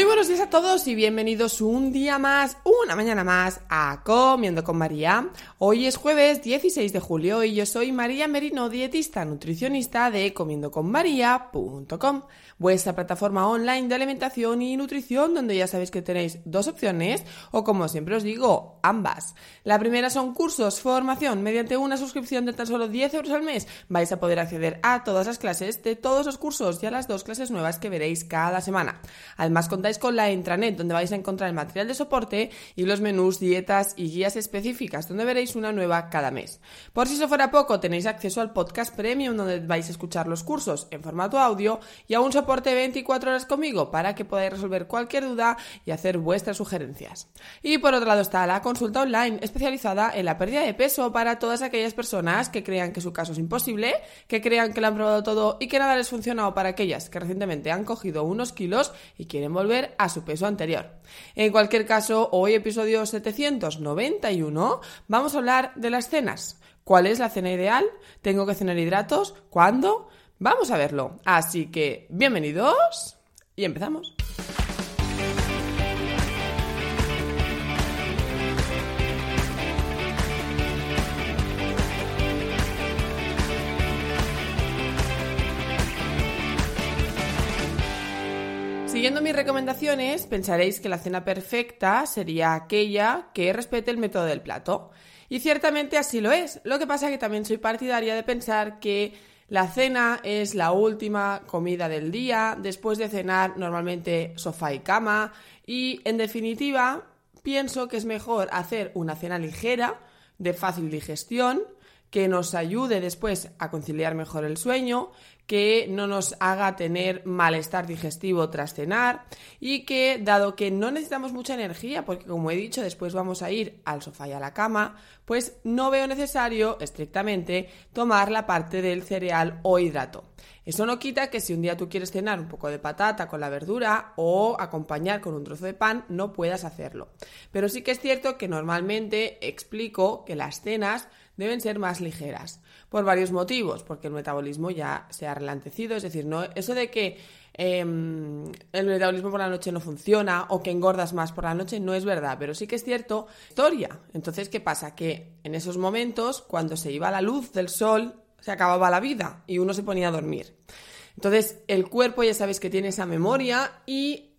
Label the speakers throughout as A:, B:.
A: Muy buenos días a todos y bienvenidos un día más, una mañana más a Comiendo con María. Hoy es jueves 16 de julio y yo soy María Merino, dietista nutricionista de comiendoconmaría.com, vuestra plataforma online de alimentación y nutrición donde ya sabéis que tenéis dos opciones o como siempre os digo, ambas. La primera son cursos, formación, mediante una suscripción de tan solo 10 euros al mes vais a poder acceder a todas las clases de todos los cursos y a las dos clases nuevas que veréis cada semana. Además contáis con la intranet donde vais a encontrar el material de soporte y los menús, dietas y guías específicas donde veréis una nueva cada mes. Por si eso fuera poco, tenéis acceso al podcast premium donde vais a escuchar los cursos en formato audio y a un soporte 24 horas conmigo para que podáis resolver cualquier duda y hacer vuestras sugerencias. Y por otro lado está la consulta online especializada en la pérdida de peso para todas aquellas personas que crean que su caso es imposible, que crean que lo han probado todo y que nada les funcionado para aquellas que recientemente han cogido unos kilos y quieren volver a su peso anterior. En cualquier caso, hoy episodio 791 vamos a hablar de las cenas. ¿Cuál es la cena ideal? ¿Tengo que cenar hidratos? ¿Cuándo? Vamos a verlo. Así que, bienvenidos y empezamos. Siguiendo mis recomendaciones, pensaréis que la cena perfecta sería aquella que respete el método del plato. Y ciertamente así lo es. Lo que pasa es que también soy partidaria de pensar que la cena es la última comida del día. Después de cenar, normalmente sofá y cama. Y en definitiva, pienso que es mejor hacer una cena ligera, de fácil digestión, que nos ayude después a conciliar mejor el sueño, que no nos haga tener malestar digestivo tras cenar y que, dado que no necesitamos mucha energía, porque como he dicho, después vamos a ir al sofá y a la cama, pues no veo necesario estrictamente tomar la parte del cereal o hidrato. Eso no quita que si un día tú quieres cenar un poco de patata con la verdura o acompañar con un trozo de pan, no puedas hacerlo. Pero sí que es cierto que normalmente explico que las cenas deben ser más ligeras por varios motivos, porque el metabolismo ya se ha relantecido, es decir, no eso de que em, el metabolismo por la noche no funciona o que engordas más por la noche no es verdad, pero sí que es cierto historia. Entonces, ¿qué pasa? Que en esos momentos, cuando se iba la luz del sol, se acababa la vida y uno se ponía a dormir. Entonces, el cuerpo ya sabéis que tiene esa memoria y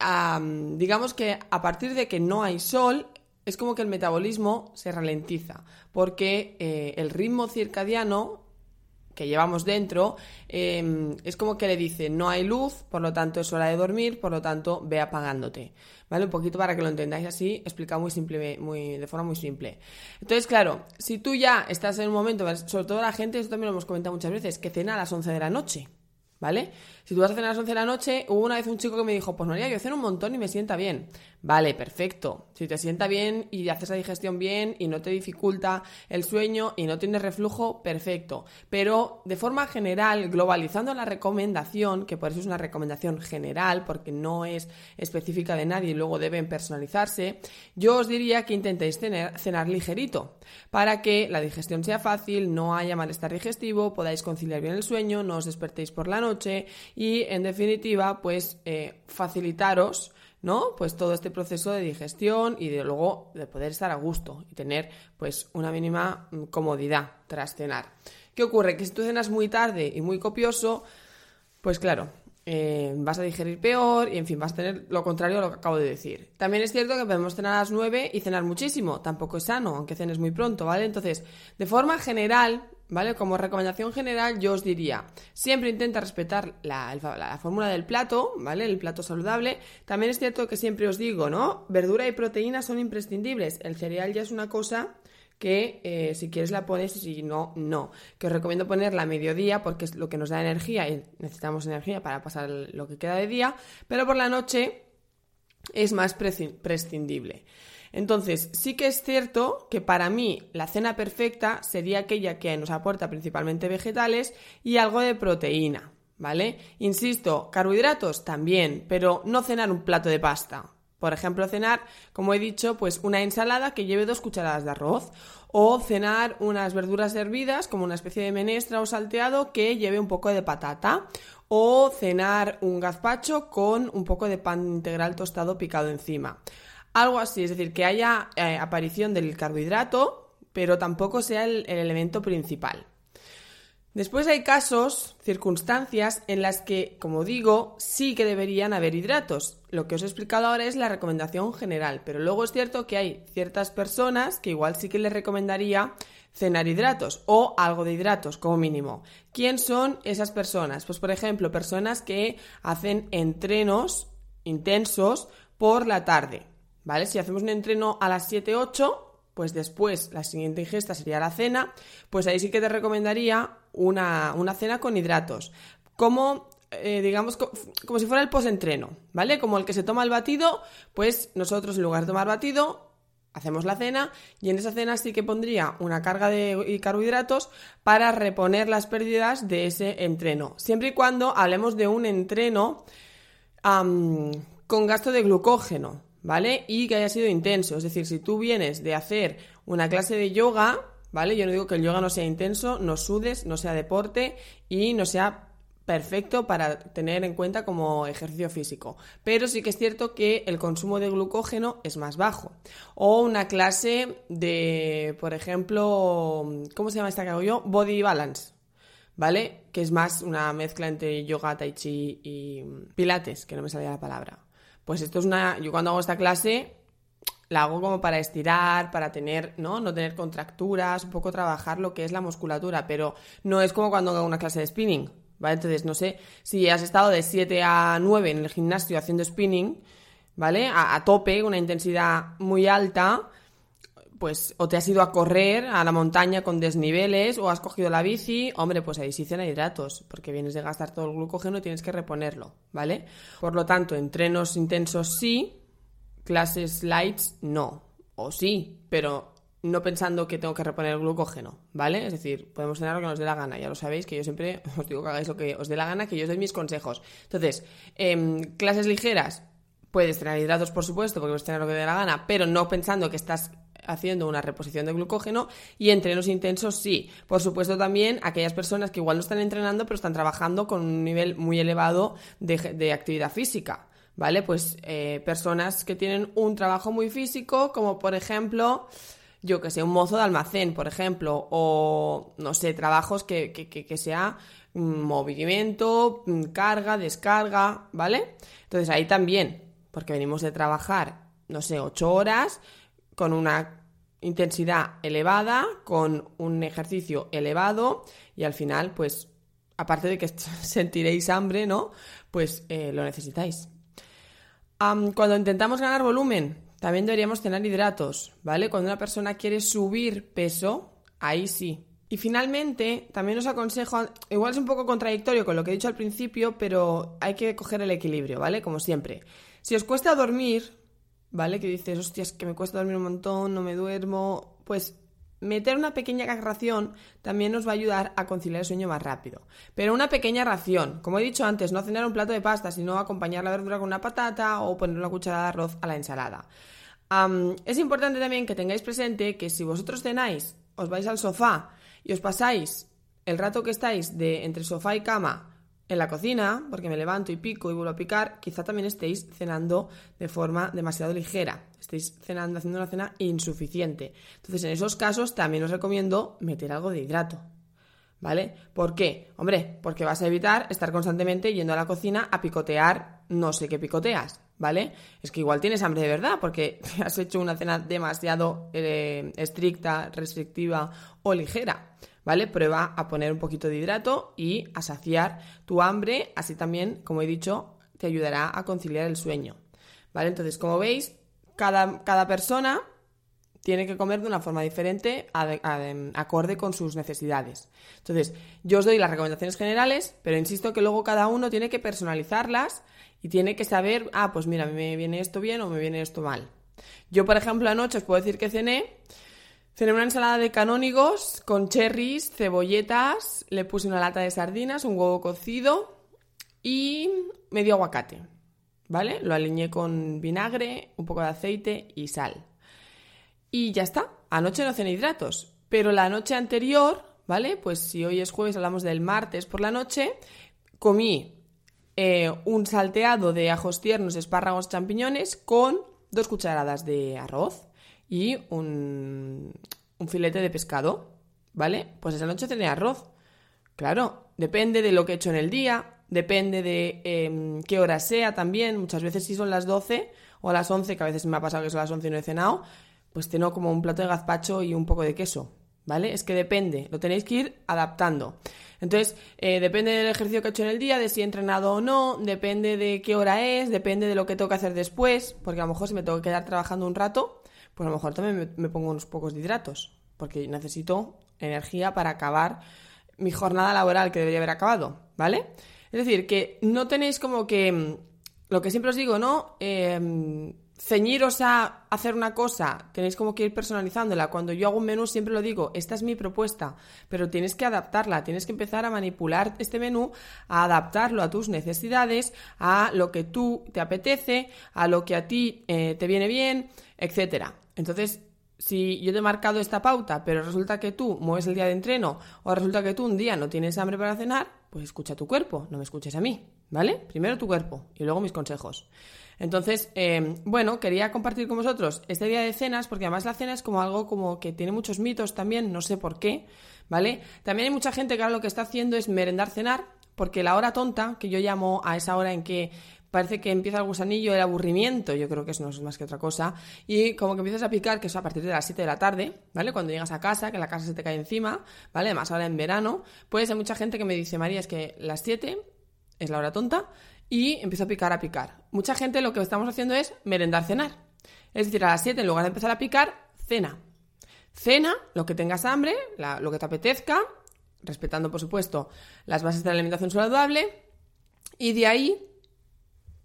A: digamos que a partir de que no hay sol, es como que el metabolismo se ralentiza, porque eh, el ritmo circadiano que llevamos dentro em, es como que le dice no hay luz, por lo tanto es hora de dormir, por lo tanto ve apagándote. ¿Vale? Un poquito para que lo entendáis así, explicado muy simple, muy, de forma muy simple. Entonces, claro, si tú ya estás en un momento, sobre todo la gente, esto también lo hemos comentado muchas veces, que cena a las 11 de la noche. ¿Vale? Si tú vas a cenar a las 11 de la noche, hubo una vez un chico que me dijo, pues María, yo ceno un montón y me sienta bien. Vale, perfecto. Si te sienta bien y haces la digestión bien y no te dificulta el sueño y no tienes reflujo, perfecto. Pero de forma general, globalizando la recomendación, que por eso es una recomendación general, porque no es específica de nadie y luego deben personalizarse, yo os diría que intentéis tener, cenar ligerito, para que la digestión sea fácil, no haya malestar digestivo, podáis conciliar bien el sueño, no os despertéis por la noche y, en definitiva, pues eh, facilitaros ¿no? Pues todo este proceso de digestión y de luego de poder estar a gusto y tener pues una mínima mm, comodidad tras cenar. ¿Qué ocurre? Que si tú cenas muy tarde y muy copioso, pues claro, eh, vas a digerir peor y en fin, vas a tener lo contrario a lo que acabo de decir. También es cierto que podemos cenar a las 9 y cenar muchísimo, tampoco es sano, aunque cenes muy pronto, ¿vale? Entonces, de forma general, ¿vale? Como recomendación general, yo os diría, siempre intenta respetar la, la, fórmula del plato, ¿vale? El plato saludable. También es cierto que siempre os digo, ¿no? Verdura y proteína son imprescindibles. El cereal ya es una cosa que eh, si quieres la pones y si no, no. Que os recomiendo ponerla a mediodía porque es lo que nos da energía y necesitamos energía para pasar lo que queda de día, pero por la noche es más prescindible. Entonces, sí que es cierto que para mí la cena perfecta sería aquella que nos aporta principalmente vegetales y algo de proteína, ¿vale? Insisto, carbohidratos también, pero no cenar un plato de pasta. Por ejemplo, cenar, como he dicho, pues una ensalada que lleve dos cucharadas de arroz. O cenar unas verduras hervidas, como una especie de menestra o salteado que lleve un poco de patata. O cenar un gazpacho con un poco de pan integral tostado picado encima. Algo así, es decir, que haya eh, aparición del carbohidrato, pero tampoco sea el elemento principal. Después hay casos, circunstancias en las que, como digo, sí que deberían haber hidratos. Lo que os he explicado ahora es la recomendación general, pero luego es cierto que hay ciertas personas que igual sí que les recomendaría cenar hidratos o algo de hidratos como mínimo. ¿Quién son esas personas? Pues por ejemplo, personas que hacen entrenos intensos por la tarde, ¿vale? Si hacemos un entreno a las 7-8, pues después la siguiente ingesta sería la cena, pues ahí sí que te recomendaría una, cena con hidratos. Como, eh, digamos, como si fuera el post-entreno, ¿vale? Como el que se toma el batido, pues nosotros en lugar de tomar batido, hacemos la cena y en esa cena sí que pondría una carga de carbohidratos para reponer las pérdidas de ese entreno. Siempre y cuando hablemos de un entreno con gasto de glucógeno, ¿vale? Y que haya sido intenso. Es decir, si tú vienes de hacer una clase de yoga, ¿vale? Yo no digo que el yoga no sea intenso, no sudes, no sea deporte y no sea perfecto para tener en cuenta como ejercicio físico. Pero sí que es cierto que el consumo de glucógeno es más bajo. O una clase de, por ejemplo, ¿cómo se llama esta que hago yo? Body balance. ¿Vale? Que es más una mezcla entre yoga, tai chi y pilates, que no me salía la palabra. Pues esto es una. Yo cuando hago esta clase la hago como para estirar, para tener, ¿no? No tener contracturas, un poco trabajar lo que es la musculatura, pero no es como cuando hago una clase de spinning, ¿vale? Entonces, no sé, si has estado de 7 a 9 en el gimnasio haciendo spinning, ¿vale? A, a tope, una intensidad muy alta, pues o te has ido a correr a la montaña con desniveles o has cogido la bici, hombre, pues ahí sí cena hidratos, porque vienes de gastar todo el glucógeno y tienes que reponerlo, ¿vale? Por lo tanto, entrenos intensos sí, clases lights no, o sí, pero no pensando que tengo que reponer el glucógeno, ¿vale? Es decir, podemos cenar lo que nos dé la gana, ya lo sabéis, que yo siempre os digo que hagáis lo que os dé la gana, que yo os doy mis consejos. Entonces, em, clases ligeras, puedes tener hidratos, por supuesto, porque puedes tener lo que te dé la gana, pero no pensando que estás haciendo una reposición de glucógeno y entrenos intensos sí. Por supuesto también aquellas personas que igual no están entrenando pero están trabajando con un nivel muy elevado de actividad física. ¿vale? Pues eh, personas que tienen un trabajo muy físico, como por ejemplo, yo que sé, un mozo de almacén, por ejemplo, o no sé, trabajos que, que, que, sea mm, movimiento, mm, carga, descarga, ¿vale? Entonces ahí también, porque venimos de trabajar, no sé, ocho horas, con una intensidad elevada, con un ejercicio elevado, y al final, pues, aparte de que sentiréis hambre, ¿no? Pues eh, lo necesitáis cuando intentamos ganar volumen, también deberíamos tener hidratos, ¿vale? Cuando una persona quiere subir peso, ahí sí. Y finalmente, también os aconsejo, igual es un poco contradictorio con lo que he dicho al principio, pero hay que coger el equilibrio, ¿vale? Como siempre. Si os cuesta dormir, ¿vale? Que dices, hostias, que me cuesta dormir un montón, no me duermo, pues meter una pequeña ración también nos va a ayudar a conciliar el sueño más rápido. Pero una pequeña ración, como he dicho antes, no cenar un plato de pasta, sino acompañar la verdura con una patata o poner una cucharada de arroz a la ensalada. es importante también que tengáis presente que si vosotros cenáis, os vais al sofá y os pasáis el rato que estáis de entre sofá y cama en la cocina, porque me levanto y pico y vuelvo a picar, quizá también estéis cenando de forma demasiado ligera. Estéis cenando, haciendo una cena insuficiente. Entonces, en esos casos también os recomiendo meter algo de hidrato. ¿Vale? ¿Por qué? Hombre, porque vas a evitar estar constantemente yendo a la cocina a picotear no sé qué picoteas, ¿vale? Es que igual tienes hambre de verdad porque has hecho una cena demasiado eh, estricta, restrictiva o ligera, ¿vale? Prueba a poner un poquito de hidrato y a saciar tu hambre, así también, como he dicho, te ayudará a conciliar el sueño, ¿vale? Entonces, como veis, cada, cada persona tiene que comer de una forma diferente, acorde con sus necesidades. Entonces, yo os doy las recomendaciones generales, pero insisto que luego cada uno tiene que personalizarlas y tiene que saber, ah, pues mira, me viene esto bien o me viene esto mal. Yo, por ejemplo, anoche os puedo decir que cené, cené una ensalada de canónigos con cherries, cebolletas, le puse una lata de sardinas, un huevo cocido y medio aguacate, ¿vale? Lo aliñé con vinagre, un poco de aceite y sal. Y ya está. Anoche no cené hidratos. Pero la noche anterior, ¿vale? Pues si hoy es jueves, hablamos del martes por la noche, comí eh, un salteado de ajos tiernos, espárragos, champiñones con dos cucharadas de arroz y un, un filete de pescado, ¿vale? Pues esa noche cené arroz. Claro, depende de lo que he hecho en el día, depende de em, qué hora sea también. Muchas veces si son las 12 o las 11, que a veces me ha pasado que son las 11 y no he cenado, pues tengo como un plato de gazpacho y un poco de queso, ¿vale? Es que depende, lo tenéis que ir adaptando. Entonces, eh, depende del ejercicio que he hecho en el día, de si he entrenado o no, depende de qué hora es, depende de lo que tengo que hacer después, porque a lo mejor si me tengo que quedar trabajando un rato, pues a lo mejor también me, pongo unos pocos de hidratos, porque necesito energía para acabar mi jornada laboral que debería haber acabado, ¿vale? Es decir, que no tenéis como que, mm, lo que siempre os digo, ¿no? Eh, ceñiros a hacer una cosa, tenéis como que ir personalizándola. Cuando yo hago un menú siempre lo digo, esta es mi propuesta, pero tienes que adaptarla, tienes que empezar a manipular este menú, a adaptarlo a tus necesidades, a lo que tú te apetece, a lo que a ti eh, te viene bien, etcétera. Entonces, si yo te he marcado esta pauta, pero resulta que tú mueves el día de entreno o resulta que tú un día no tienes hambre para cenar, pues escucha tu cuerpo, no me escuches a mí, ¿vale? Primero tu cuerpo y luego mis consejos. Entonces, em, bueno, quería compartir con vosotros este día de cenas, porque además la cena es como algo como que tiene muchos mitos también, no sé por qué, ¿vale? También hay mucha gente que ahora lo que está haciendo es merendar cenar, porque la hora tonta, que yo llamo a esa hora en que parece que empieza el gusanillo, el aburrimiento, yo creo que eso no es más que otra cosa, y como que empiezas a picar, que es a partir de las 7 de la tarde, ¿vale? Cuando llegas a casa, que la casa se te cae encima, ¿vale? Además ahora en verano, pues hay mucha gente que me dice, María, es que las 7 es la hora tonta, y empiezo a picar, a picar. Mucha gente lo que estamos haciendo es merendar, cenar. Es decir, a las 7, en lugar de empezar a picar, cena. Cena, lo que tengas hambre, lo que te apetezca, respetando, por supuesto, las bases de la alimentación saludable, y de ahí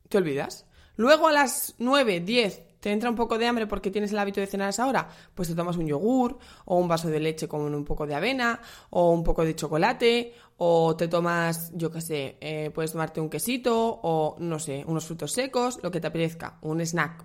A: te olvidas. Luego a las 9, 10, ¿Te entra un poco de hambre porque tienes el hábito de cenar a esa hora? Pues te tomas un yogur o un vaso de leche con un poco de avena o un poco de chocolate o te tomas, yo qué sé, eh, puedes tomarte un quesito o no sé, unos frutos secos, lo que te apetezca, un snack,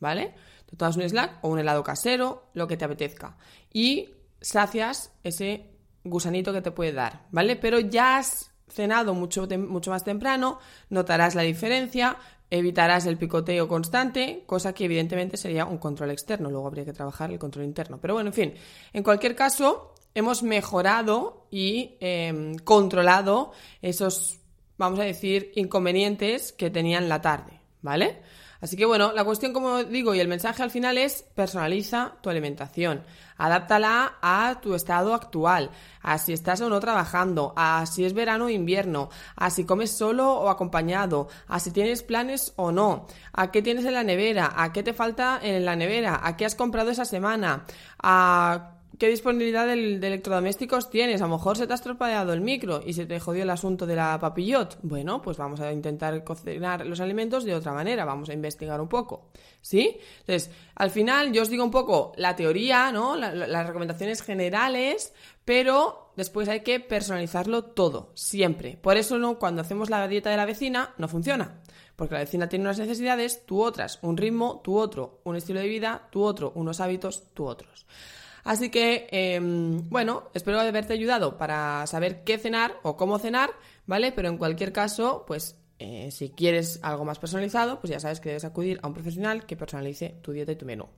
A: ¿vale? Te tomas un snack o un helado casero, lo que te apetezca. Y sacias ese gusanito que te puede dar, ¿vale? Pero ya has cenado mucho, mucho más temprano, notarás la diferencia, evitarás el picoteo constante, cosa que evidentemente sería un control externo, luego habría que trabajar el control interno. Pero bueno, en fin, en cualquier caso, hemos mejorado y em, controlado esos, vamos a decir, inconvenientes que tenían la tarde, ¿vale? Así que bueno, la cuestión, como digo, y el mensaje al final es personaliza tu alimentación, adáptala a tu estado actual, a si estás o no trabajando, a si es verano o invierno, a si comes solo o acompañado, a si tienes planes o no, a qué tienes en la nevera, a qué te falta en la nevera, a qué has comprado esa semana, a ¿Qué disponibilidad de, electrodomésticos tienes? A lo mejor se te ha estropeado el micro y se te jodió el asunto de la papillot. Bueno, pues vamos a intentar cocinar los alimentos de otra manera, vamos a investigar un poco. ¿Sí? Entonces, al final yo os digo un poco la teoría, ¿no? las recomendaciones generales, pero después hay que personalizarlo todo, siempre. Por eso no, cuando hacemos la dieta de la vecina, no funciona. Porque la vecina tiene unas necesidades, tú otras, un ritmo, tú otro, un estilo de vida, tú otro, unos hábitos, tú otros. Así que, em, bueno, espero haberte ayudado para saber qué cenar o cómo cenar, ¿vale? Pero en cualquier caso, pues eh, si quieres algo más personalizado, pues ya sabes que debes acudir a un profesional que personalice tu dieta y tu menú.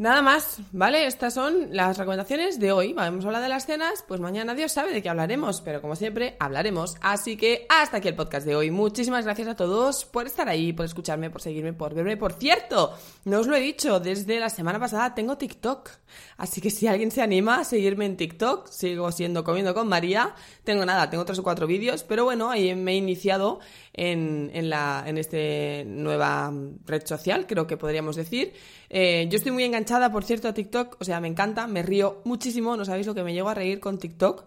A: Nada más, ¿vale? Estas son las recomendaciones de hoy. Vamos a hablar de las cenas, pues mañana Dios sabe de qué hablaremos, pero como siempre, hablaremos. Así que hasta aquí el podcast de hoy. Muchísimas gracias a todos por estar ahí, por escucharme, por seguirme, por verme. Por cierto, no os lo he dicho, desde la semana pasada tengo TikTok. Así que si alguien se anima a seguirme en TikTok, sigo siendo comiendo con María. Tengo nada, tengo tres o cuatro vídeos, pero bueno, ahí me he iniciado en, en, la, en este nueva red social, creo que podríamos decir. Eh, yo estoy muy enganchada, por cierto, a TikTok, o sea, me encanta, me río muchísimo, no sabéis lo que me llego a reír con TikTok.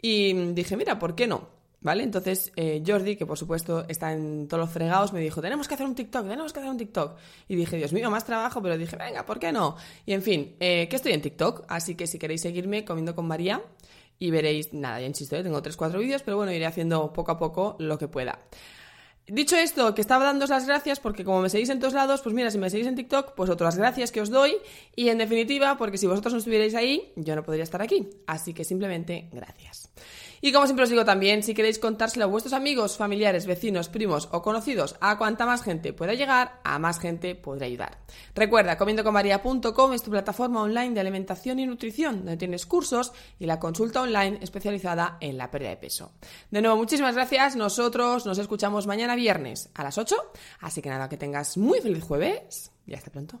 A: Y dije, mira, ¿por qué no? ¿Vale? Entonces eh, Jordi, que por supuesto está en todos los fregados, me dijo, tenemos que hacer un TikTok, tenemos que hacer un TikTok. Y dije, Dios mío, más trabajo, pero dije, venga, ¿por qué no? Y en fin, eh, que estoy en TikTok, así que si queréis seguirme comiendo con María y veréis, nada, ya insisto, tengo 3-4 vídeos, pero bueno, iré haciendo poco a poco lo que pueda. Dicho esto, que estaba dando las gracias porque como me seguís en todos lados, pues mira, si me seguís en TikTok, pues otras gracias que os doy y en definitiva, porque si vosotros no estuvierais ahí, yo no podría estar aquí. Así que simplemente gracias. Y como siempre os digo también, si queréis contárselo a vuestros amigos, familiares, vecinos, primos o conocidos, a cuanta más gente pueda llegar, a más gente podrá ayudar. Recuerda, comiendoconmaria.com es tu plataforma online de alimentación y nutrición, donde tienes cursos y la consulta online especializada en la pérdida de peso. De nuevo, muchísimas gracias. Nosotros nos escuchamos mañana viernes a las 8. Así que nada, que tengas muy feliz jueves y hasta pronto.